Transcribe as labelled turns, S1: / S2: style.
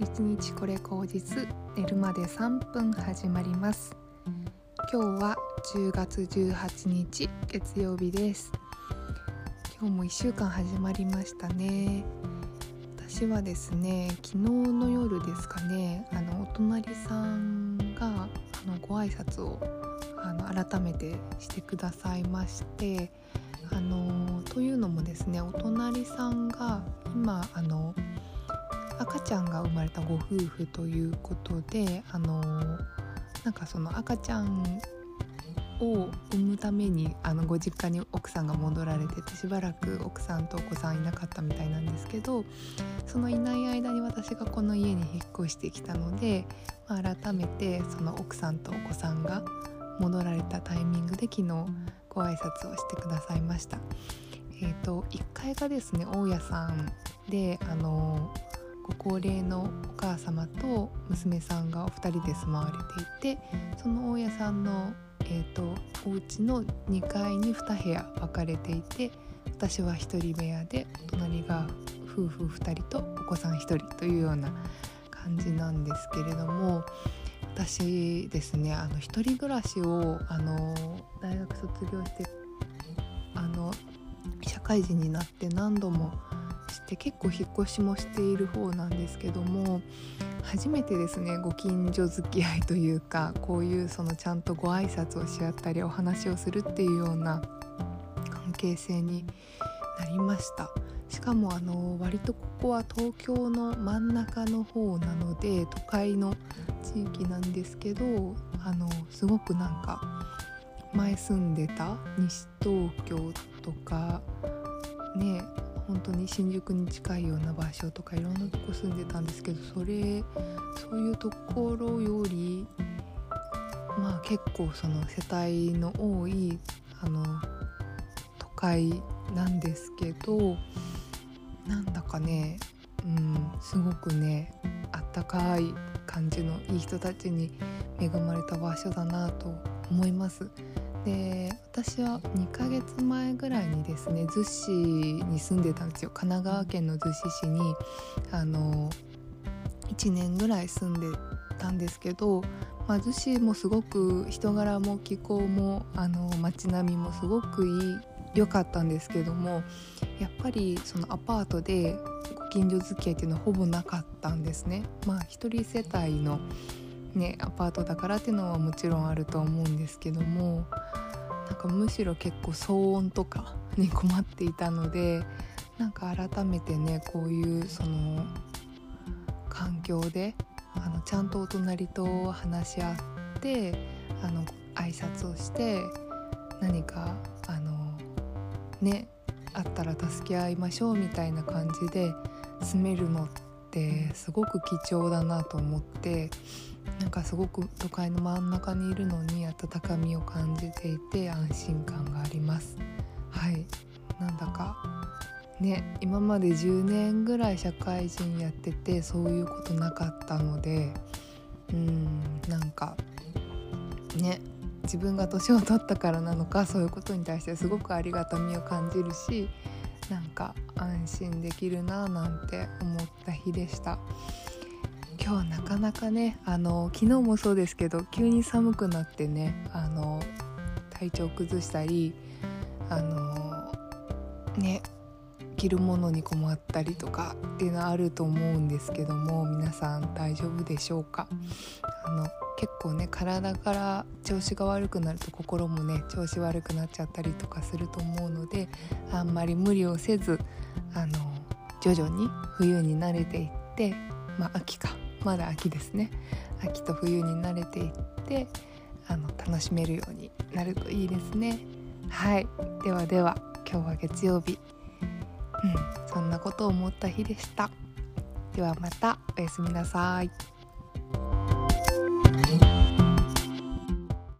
S1: 一日これ口実寝るまで3分始まります。今日は10月18日月曜日です。今日も1週間始まりましたね。私はですね昨日の夜ですかねあのお隣さんがあのご挨拶をあの改めてしてくださいましてあのというのもですねお隣さんが今あの赤ちゃんが生まれたご夫婦ということであのなんかその赤ちゃんを産むためにあのご実家に奥さんが戻られててしばらく奥さんとお子さんいなかったみたいなんですけどそのいない間に私がこの家に引っ越してきたので、まあ、改めてその奥さんとお子さんが戻られたタイミングで昨日ご挨拶をしてくださいました。えーと、1階がですね大家さんであのご高齢のお母様と娘さんがお二人で住まわれていてその大家さんの、えーと、お家の2階に2部屋分かれていて私は1人部屋で隣が夫婦2人とお子さん1人というような感じなんですけれども私ですねあの一人暮らしをあの大学卒業してあの社会人になって何度もして結構引っ越しもしている方なんですけども初めてですねご近所付き合いというかこういうそのちゃんとご挨拶をし合ったりお話をするっていうような関係性になりました。しかもあの割とここは東京の真ん中の方なので都会の地域なんですけどあのすごくなんか前住んでた西東京とかね本当に新宿に近いような場所とかいろんなとこ住んでたんですけどそれそういうところよりまあ結構その世帯の多いあの都会なんですけどなんだかねうんすごくねあったかい感じのいい人たちに恵まれた場所だなと思います。で私は2ヶ月前ぐらいにですね逗子に住んでたんですよ神奈川県の逗子市にあの1年ぐらい住んでたんですけど、まあ、逗子もすごく人柄も気候もあの街並みもすごくいい良かったんですけどもやっぱりそのアパートでご近所付き合いっていうのはほぼなかったんですね。まあ一人世帯のねアパートだからっていうのはもちろんあると思うんですけどもなんかむしろ結構騒音とかに困っていたのでなんか改めてねこういうその環境であのちゃんとお隣と話し合ってあの挨拶をして何かあのねあったら助け合いましょうみたいな感じで住めるのってすごく貴重だなと思ってなんかすごく都会の真ん中にいるのに温かみを感じていて安心感があります。はい。なんだか。ね今まで10年ぐらい社会人やっててそういうことなかったのでうんなんかね自分が年を取ったからなのかそういうことに対してすごくありがたみを感じるしなんか安心できるななんて思った日でした。今日なかなかねあの昨日もそうですけど急に寒くなってねあの体調崩したりあのね着るものに困ったりとかっていうのはあると思うんですけども皆さん大丈夫でしょうか？あの結構ね体から調子が悪くなると心もね調子悪くなっちゃったりとかすると思うのであんまり無理をせずあの徐々に冬に慣れていってまあ秋かまだ秋ですね。秋と冬に慣れていってあの楽しめるようになるといいですね。はい。ではでは今日は月曜日。うん。そんなことを思った日でした。ではまた。おやすみなさい。